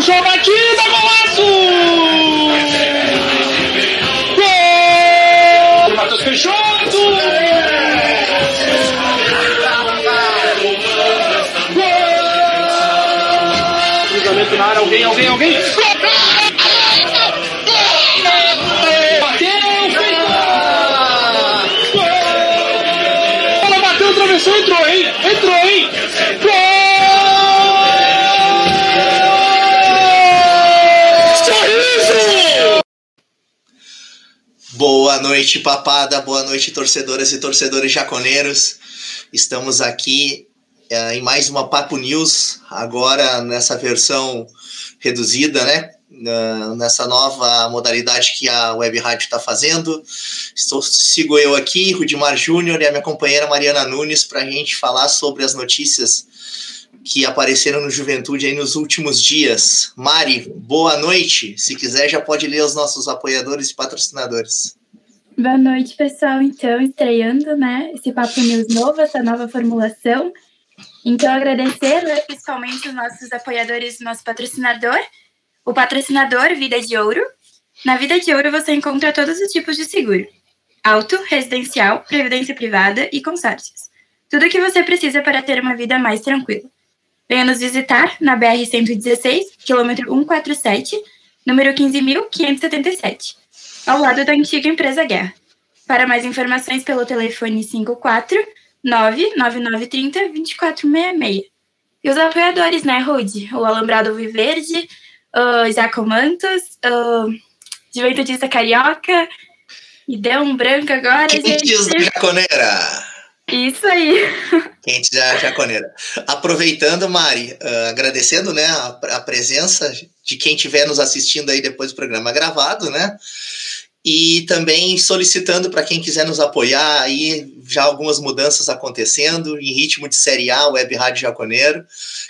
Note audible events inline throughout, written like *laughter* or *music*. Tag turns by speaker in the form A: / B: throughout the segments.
A: puxou a
B: Boa noite, papada. Boa noite, torcedoras e torcedores jaconeiros. Estamos aqui eh, em mais uma Papo News, agora nessa versão reduzida, né? Nessa nova modalidade que a Web Rádio está fazendo. Estou, sigo eu aqui, Rudimar Júnior e a minha companheira Mariana Nunes, para a gente falar sobre as notícias que apareceram no Juventude aí nos últimos dias. Mari, boa noite. Se quiser, já pode ler os nossos apoiadores e patrocinadores.
C: Boa noite, pessoal. Então, estreando, né, esse Papo News novo, essa nova formulação. Então, agradecer, né, principalmente os nossos apoiadores, nosso patrocinador, o patrocinador Vida de Ouro. Na Vida de Ouro você encontra todos os tipos de seguro: auto, residencial, previdência privada e consórcios. Tudo o que você precisa para ter uma vida mais tranquila. Venha nos visitar na BR-116, quilômetro 147, número 15.577 ao lado da antiga empresa Guerra. Para mais informações pelo telefone 54 99930 2466. E os apoiadores, né, Rude? O Alambrado Viverde, o Jaco Mantos, o Juventudista Carioca, e deu um branco agora,
B: Quentes da
C: gente.
B: Jaconeira.
C: Isso aí. *laughs*
B: Quentes da Jaconeira. Aproveitando, Mari, ah, agradecendo né, a, a presença de quem estiver nos assistindo aí depois do programa gravado, né? E também solicitando para quem quiser nos apoiar aí, já algumas mudanças acontecendo em ritmo de Série A, Web Rádio Jaconeiro.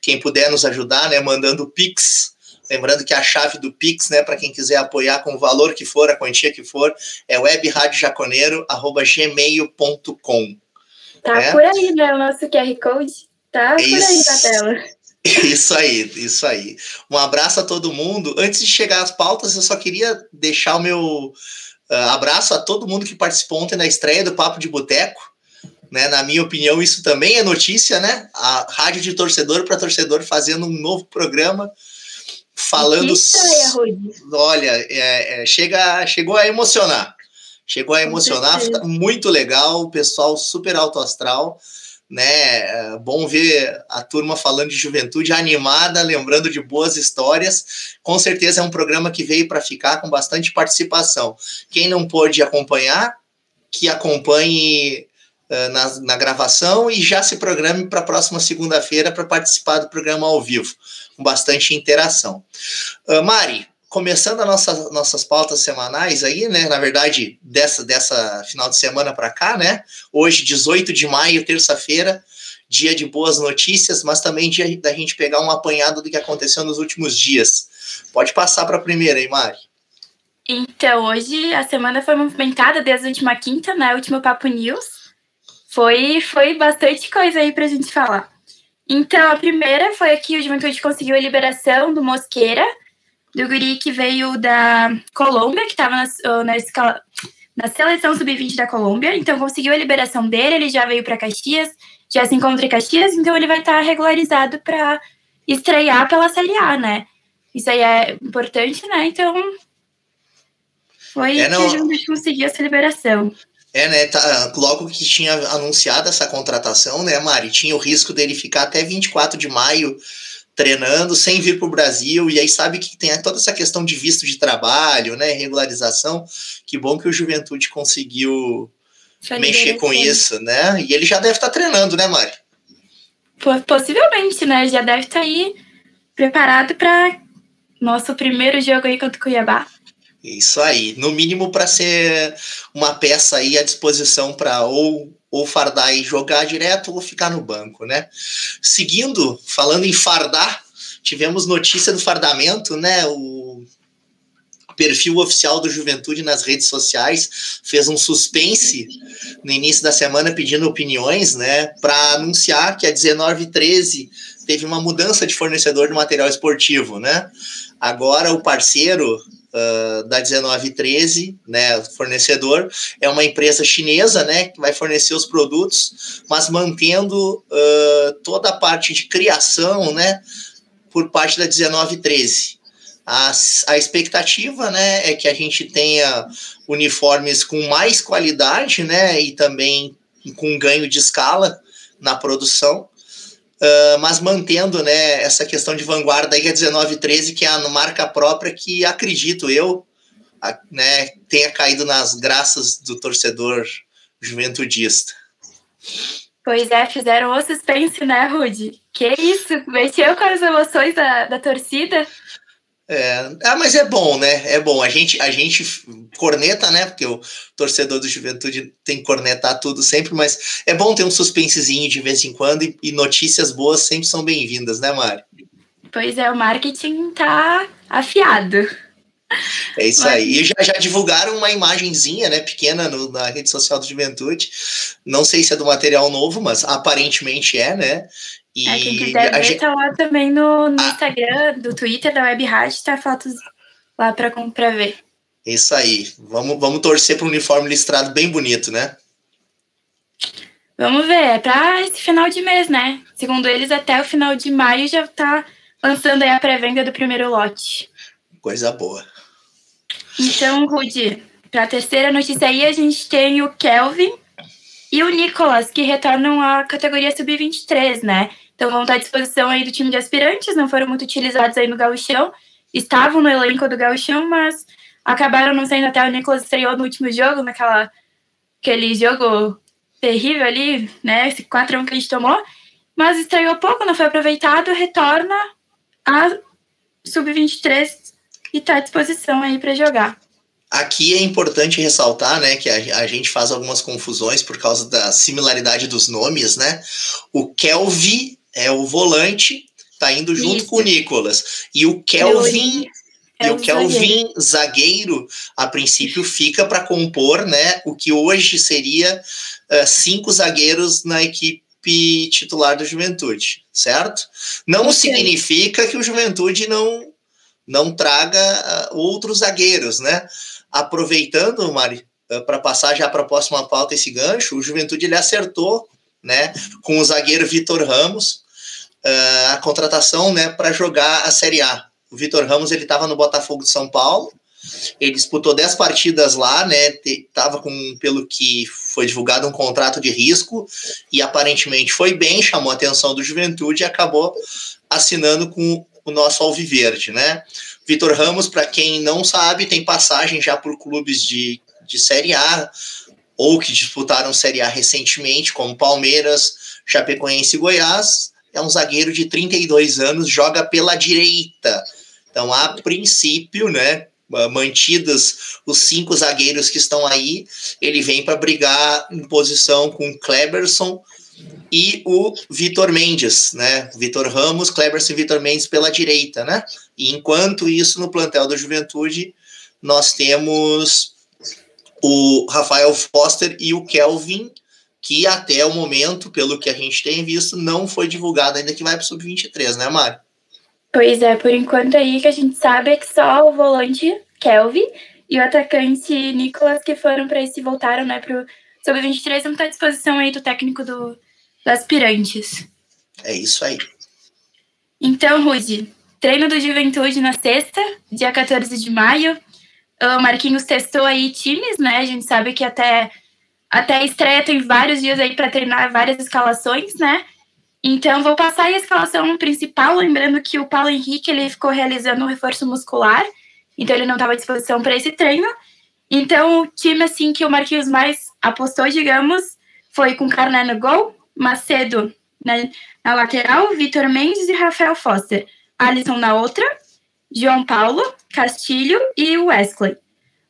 B: Quem puder nos ajudar, né, mandando Pix. Lembrando que a chave do Pix, né, para quem quiser apoiar com o valor que for, a quantia que for, é webradiojaconeiro.gmail.com.
C: Tá
B: É.
C: por aí, né? O nosso QR Code tá por aí na tela. *laughs*
B: Isso aí, isso aí. Um abraço a todo mundo. Antes de chegar às pautas, eu só queria deixar o meu ah, abraço a todo mundo que participou ontem na estreia do Papo de Boteco. Né? Na minha opinião, isso também é notícia, né? A rádio de torcedor para torcedor fazendo um novo programa falando.
C: Rude.
B: Olha, é, é, chega, chegou a emocionar. Chegou a emocionar, muito legal, o pessoal super alto astral, né? É bom ver a turma falando de juventude animada, lembrando de boas histórias. Com certeza é um programa que veio para ficar com bastante participação. Quem não pôde acompanhar, que acompanhe eh, na, na gravação e já se programe para a próxima segunda-feira para participar do programa ao vivo, com bastante interação. Ah, Mari, começando as nossa, nossas pautas semanais aí, né? Na verdade, dessa, dessa final de semana para cá, né? Hoje, 18 de maio, terça-feira, dia de boas notícias, mas também dia da gente pegar um apanhado do que aconteceu nos últimos dias. Pode passar para a primeira, hein, Mari?
C: Então, hoje a semana foi movimentada desde a última quinta, né? Último Papo News. Foi, foi bastante coisa aí pra gente falar. Então, a primeira foi que o Juventude conseguiu a liberação do Mosqueira, do guri que veio da Colômbia, que estava na, na, escala- na seleção sub-20 da Colômbia. Então, conseguiu a liberação dele, ele já veio para Caxias, já se encontra em Caxias, então ele vai estar regularizado para estrear pela Série A, né? Isso aí é importante, né? Então, foi
B: É,
C: que
B: não-
C: o Juventude conseguiu essa liberação.
B: É, né? Tá, logo que tinha anunciado essa contratação, né, Mari? Tinha o risco dele ficar até 24 de maio treinando sem vir para o Brasil. E aí sabe que tem toda essa questão de visto de trabalho, né? Regularização. Que bom que o Juventude conseguiu mexer com isso, né? E ele já deve estar treinando, né, Mari?
C: Po- Possivelmente, né? Já deve estar aí preparado para nosso primeiro jogo aí contra o Cuiabá.
B: Isso aí. No mínimo para ser uma peça aí à disposição para ou ou fardar e jogar direto ou ficar no banco, né? Seguindo, falando em fardar, tivemos notícia do fardamento, né? O perfil oficial do Juventude nas redes sociais fez um suspense no início da semana pedindo opiniões, né, para anunciar que a 1913 teve uma mudança de fornecedor de material esportivo, né? Agora o parceiro uh, da 1913, né, fornecedor, é uma empresa chinesa, né, que vai fornecer os produtos, mas mantendo uh, toda a parte de criação, né, por parte da 1913. A, a expectativa, né, é que a gente tenha uniformes com mais qualidade, né, e também com ganho de escala na produção, uh, mas mantendo, né, essa questão de vanguarda aí que é 1913, que é a marca própria que acredito eu, a, né, tenha caído nas graças do torcedor juventudista.
C: Pois é, fizeram o suspense, né, Rude? Que isso, mexeu com as emoções da, da torcida.
B: É, ah, mas é bom, né? É bom. A gente, a gente corneta, né? Porque o torcedor do Juventude tem que cornetar tudo sempre, mas é bom ter um suspensezinho de vez em quando e, e notícias boas sempre são bem-vindas, né, Mari?
C: Pois é, o marketing tá afiado.
B: É isso aí. E já, já divulgaram uma imagenzinha, né, pequena no, na rede social do Juventude. Não sei se é do material novo, mas aparentemente é, né?
C: E é, quem quiser ver, gente... tá lá também no, no ah. Instagram, do Twitter, da Web Rádio, tá fotos lá pra, pra ver.
B: Isso aí. Vamos, vamos torcer para um uniforme listrado bem bonito, né?
C: Vamos ver, é para esse final de mês, né? Segundo eles, até o final de maio já tá lançando aí a pré-venda do primeiro lote.
B: Coisa boa.
C: Então, Rudy, para a terceira notícia aí, a gente tem o Kelvin e o Nicolas, que retornam à categoria sub-23, né? Então vão estar à disposição aí do time de aspirantes, não foram muito utilizados aí no gauchão, estavam no elenco do gauchão, mas acabaram não saindo até o Nicolas estreou no último jogo, naquela aquele jogo terrível ali, né? Esse 4 1 que a gente tomou, mas estreou pouco, não foi aproveitado, retorna a sub-23 e está à disposição aí para jogar.
B: Aqui é importante ressaltar, né, que a, a, gente faz algumas confusões por causa da similaridade dos nomes, né? O Kelvin é o volante, tá indo junto Isso. com o Nicolas. E o Kelvin é e o Kelvin zagueiro. zagueiro, a princípio, fica para compor né, o que hoje seria uh, cinco zagueiros na equipe titular do Juventude, certo? Não okay. significa que o Juventude não, não traga uh, outros zagueiros, né? Aproveitando, Mari, uh, para passar já para a próxima pauta esse gancho, o Juventude ele acertou né, com o zagueiro Vitor Ramos, uh, a contratação né, para jogar a Série A. O Vitor Ramos ele estava no Botafogo de São Paulo, ele disputou 10 partidas lá, né? Tava com, pelo que foi divulgado, um contrato de risco e aparentemente foi bem, chamou a atenção do Juventude e acabou assinando com o nosso Alviverde, né? Vitor Ramos, para quem não sabe, tem passagem já por clubes de, de Série A ou que disputaram Série A recentemente, como Palmeiras, Chapecoense e Goiás é um zagueiro de 32 anos, joga pela direita. Então, a princípio, né, mantidas os cinco zagueiros que estão aí, ele vem para brigar em posição com Kleberson e o Vitor Mendes, né? Vitor Ramos, Kleberson e Vitor Mendes pela direita, né? E enquanto isso, no plantel da Juventude, nós temos o Rafael Foster e o Kelvin que até o momento, pelo que a gente tem visto, não foi divulgado ainda que vai para o Sub-23, né, Mário?
C: Pois é, por enquanto aí que a gente sabe é que só o volante Kelvin e o atacante Nicolas que foram para esse voltaram, né, para o Sub-23, não está à disposição aí do técnico do, do aspirantes.
B: É isso aí.
C: Então, Rude, treino do Juventude na sexta, dia 14 de maio. O Marquinhos testou aí times, né? A gente sabe que até até a estreia tem vários dias aí para treinar várias escalações, né? Então, vou passar a escalação principal, lembrando que o Paulo Henrique ele ficou realizando um reforço muscular, então ele não estava à disposição para esse treino. Então, o time assim que o Marquinhos mais apostou, digamos, foi com Carné no gol, Macedo na, na lateral, Vitor Mendes e Rafael Foster. Alisson na outra, João Paulo, Castilho e Wesley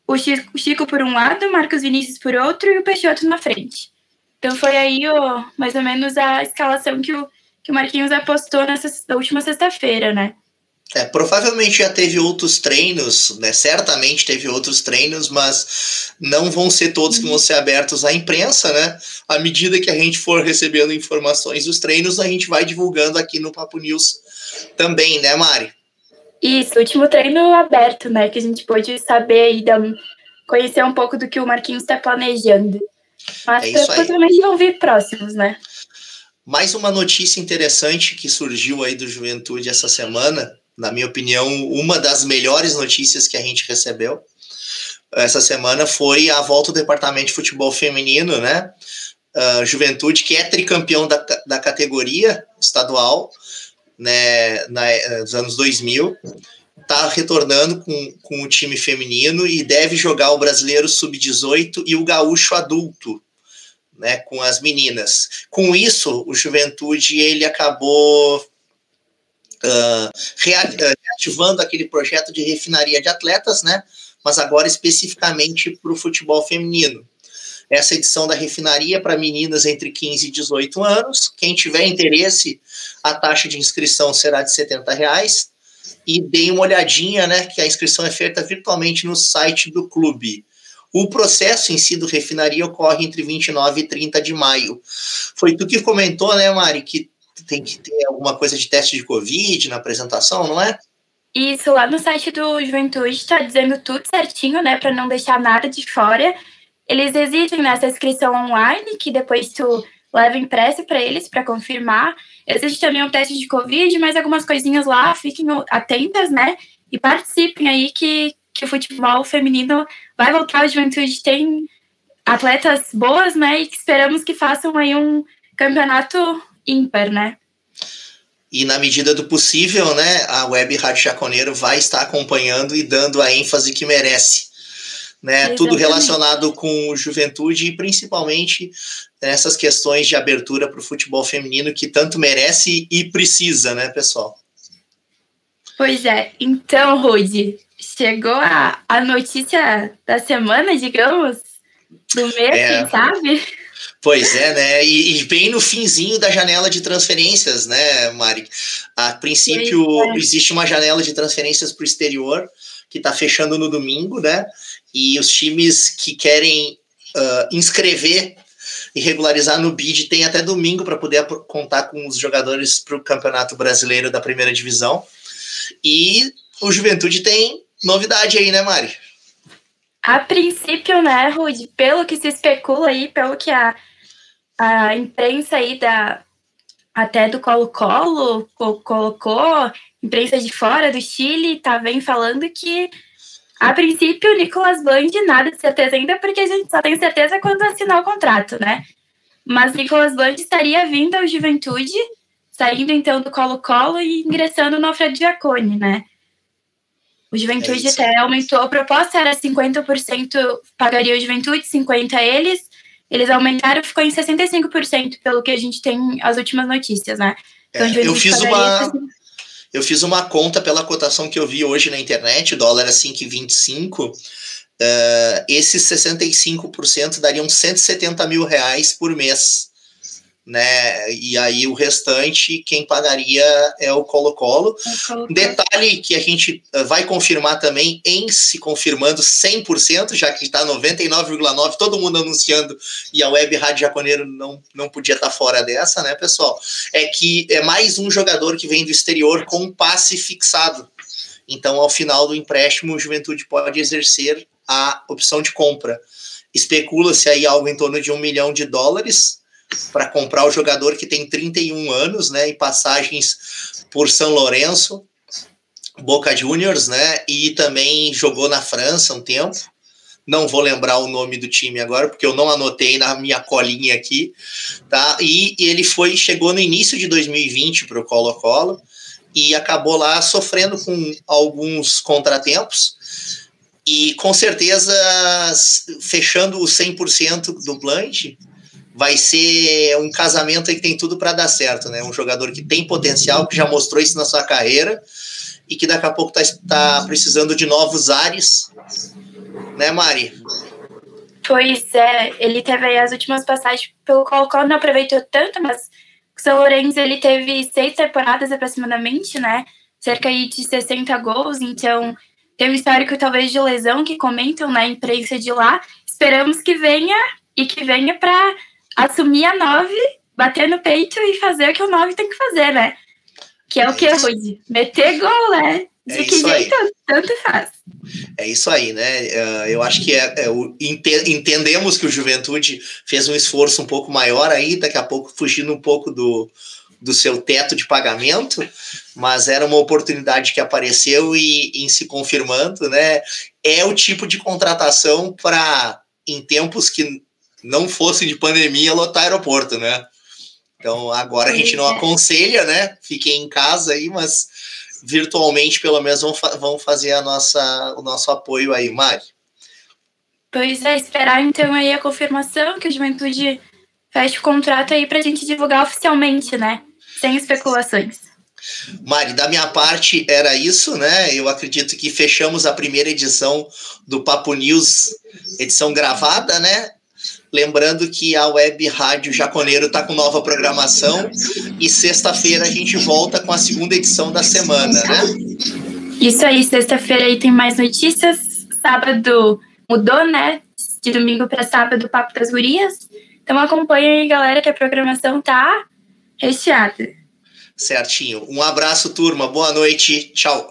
C: o Chico, o por um lado, Marcos Vinícius por outro e o Peixoto na frente. Então foi aí o, mais ou menos a escalação que o, que o Marquinhos apostou nessa última sexta-feira, né?
B: É, provavelmente já teve outros treinos, né? Certamente teve outros treinos, mas não vão ser todos que vão ser abertos à imprensa, né? À medida que a gente for recebendo informações dos treinos, a gente vai divulgando aqui no Papo News também, né, Mari?
C: Isso, último treino aberto, né? Que a gente pôde saber aí, conhecer um pouco do que o Marquinhos está planejando. Mas é provavelmente vão vir próximos, né?
B: Mais uma notícia interessante que surgiu aí do Juventude essa semana, na minha opinião, uma das melhores notícias que a gente recebeu essa semana foi a volta do departamento de futebol feminino, né? Uh, Juventude, que é tricampeão da, da categoria estadual, né, na, nos anos 2000, está retornando com, com o time feminino e deve jogar o brasileiro sub-18 e o gaúcho adulto, né, com as meninas. Com isso, o Juventude ele acabou uh, reativando aquele projeto de refinaria de atletas, né, mas agora especificamente para o futebol feminino. Essa edição da refinaria para meninas entre 15 e 18 anos. Quem tiver interesse, a taxa de inscrição será de 70 reais. E deem uma olhadinha, né? Que a inscrição é feita virtualmente no site do clube. O processo em si do refinaria ocorre entre 29 e 30 de maio. Foi tu que comentou, né, Mari, que tem que ter alguma coisa de teste de Covid na apresentação, não é?
C: Isso, lá no site do Juventude está dizendo tudo certinho, né, para não deixar nada de fora. Eles exigem nessa inscrição online, que depois tu leva impresso para eles para confirmar. Existe também um teste de Covid, mas algumas coisinhas lá, fiquem atentas, né? E participem aí que, que o futebol feminino vai voltar. A juventude tem atletas boas, né? E que esperamos que façam aí um campeonato ímpar, né?
B: E na medida do possível, né, a Web Rádio Chaconeiro vai estar acompanhando e dando a ênfase que merece né? Tudo relacionado com juventude e principalmente nessas questões de abertura para o futebol feminino que tanto merece e precisa, né, pessoal?
C: Pois é. Então, Rude, chegou a, a notícia da semana, digamos, do mês, é. quem sabe?
B: Pois é, né? E, e, bem no finzinho da janela de transferências, né, Mari? A princípio, é. existe uma janela de transferências para o exterior que está fechando no domingo, né? E os times que querem uh, inscrever e regularizar no BID têm até domingo para poder contar com os jogadores para o Campeonato Brasileiro da Primeira Divisão. E o Juventude tem novidade aí, né, Mari?
C: A princípio, né, Rude, pelo que se especula aí, pelo que a, a imprensa aí da até do Colo-Colo colocou, imprensa de fora do Chile, tá bem falando que a princípio, o Nicolas Bland, nada de certeza ainda, porque a gente só tem certeza quando assinar o contrato, né? Mas Nicolas Bland estaria vindo ao Juventude, saindo então do Colo-Colo e ingressando no Alfredo Giacone, né? O Juventude é até aumentou, a proposta era 50% pagaria o Juventude, 50% eles. Eles aumentaram, ficou em 65%, pelo que a gente tem as últimas notícias, né?
B: Então, é, eu fiz uma. Eu fiz uma conta pela cotação que eu vi hoje na internet, dólar a 5,25. Uh, esses 65% dariam 170 mil reais por mês. Né? E aí o restante, quem pagaria é o Colo-Colo. É Detalhe que a gente eh, vai confirmar também, em se confirmando 100%, já que está 99,9%, todo mundo anunciando, e a Web Rádio Jaconeiro não, não podia estar tá fora dessa, né, pessoal? É que é mais um jogador que vem do exterior com passe fixado. Então, ao final do empréstimo, o Juventude pode exercer a opção de compra. Especula-se aí algo em torno de um milhão de dólares para comprar o jogador que tem 31 anos, né, e passagens por São Lourenço, Boca Juniors, né, e também jogou na França um tempo. Não vou lembrar o nome do time agora, porque eu não anotei na minha colinha aqui, tá? E, e ele foi chegou no início de 2020 para o Colo-Colo e acabou lá sofrendo com alguns contratempos. E com certeza, fechando o 100% do Blanche, vai ser um casamento que tem tudo para dar certo, né? Um jogador que tem potencial, que já mostrou isso na sua carreira e que daqui a pouco está tá precisando de novos ares, né, Mari?
C: Pois é, ele teve as últimas passagens pelo Colo-Colo, não aproveitou tanto, mas o São Lourenço ele teve seis temporadas aproximadamente, né? cerca de 60 gols, então tem um histórico talvez de lesão que comentam na imprensa de lá. Esperamos que venha e que venha para assumir a 9, bater no peito e fazer o que o 9 tem que fazer, né? Que é, é o que, Rude? Meter gol, né? De é que jeito, aí. tanto faz.
B: É isso aí, né? Uh, eu acho que é, é o, ente, entendemos que o Juventude fez um esforço um pouco maior aí, daqui a pouco fugindo um pouco do, do seu teto de pagamento, mas era uma oportunidade que apareceu e em se confirmando, né? É o tipo de contratação para em tempos que não fossem de pandemia lotar aeroporto, né? Então agora a gente não é. aconselha, né? Fiquem em casa aí, mas virtualmente pelo menos vão, fa vão fazer a nossa, o nosso apoio aí, Mari.
C: Pois é, esperar então aí a confirmação que o Juventude feche o contrato aí para a gente divulgar oficialmente, né? Sem especulações.
B: Mari, da minha parte era isso, né? Eu acredito que fechamos a primeira edição do Papo News, edição gravada, né? Lembrando que a Web Rádio Jaconeiro está com nova programação e sexta-feira a gente volta com a segunda edição da semana, né?
C: Isso aí, sexta-feira aí tem mais notícias. Sábado mudou, né? De domingo para sábado, Papo das Gurias. Então acompanha aí, galera, que a programação tá recheada.
B: Certinho. Um abraço, turma. Boa noite. Tchau.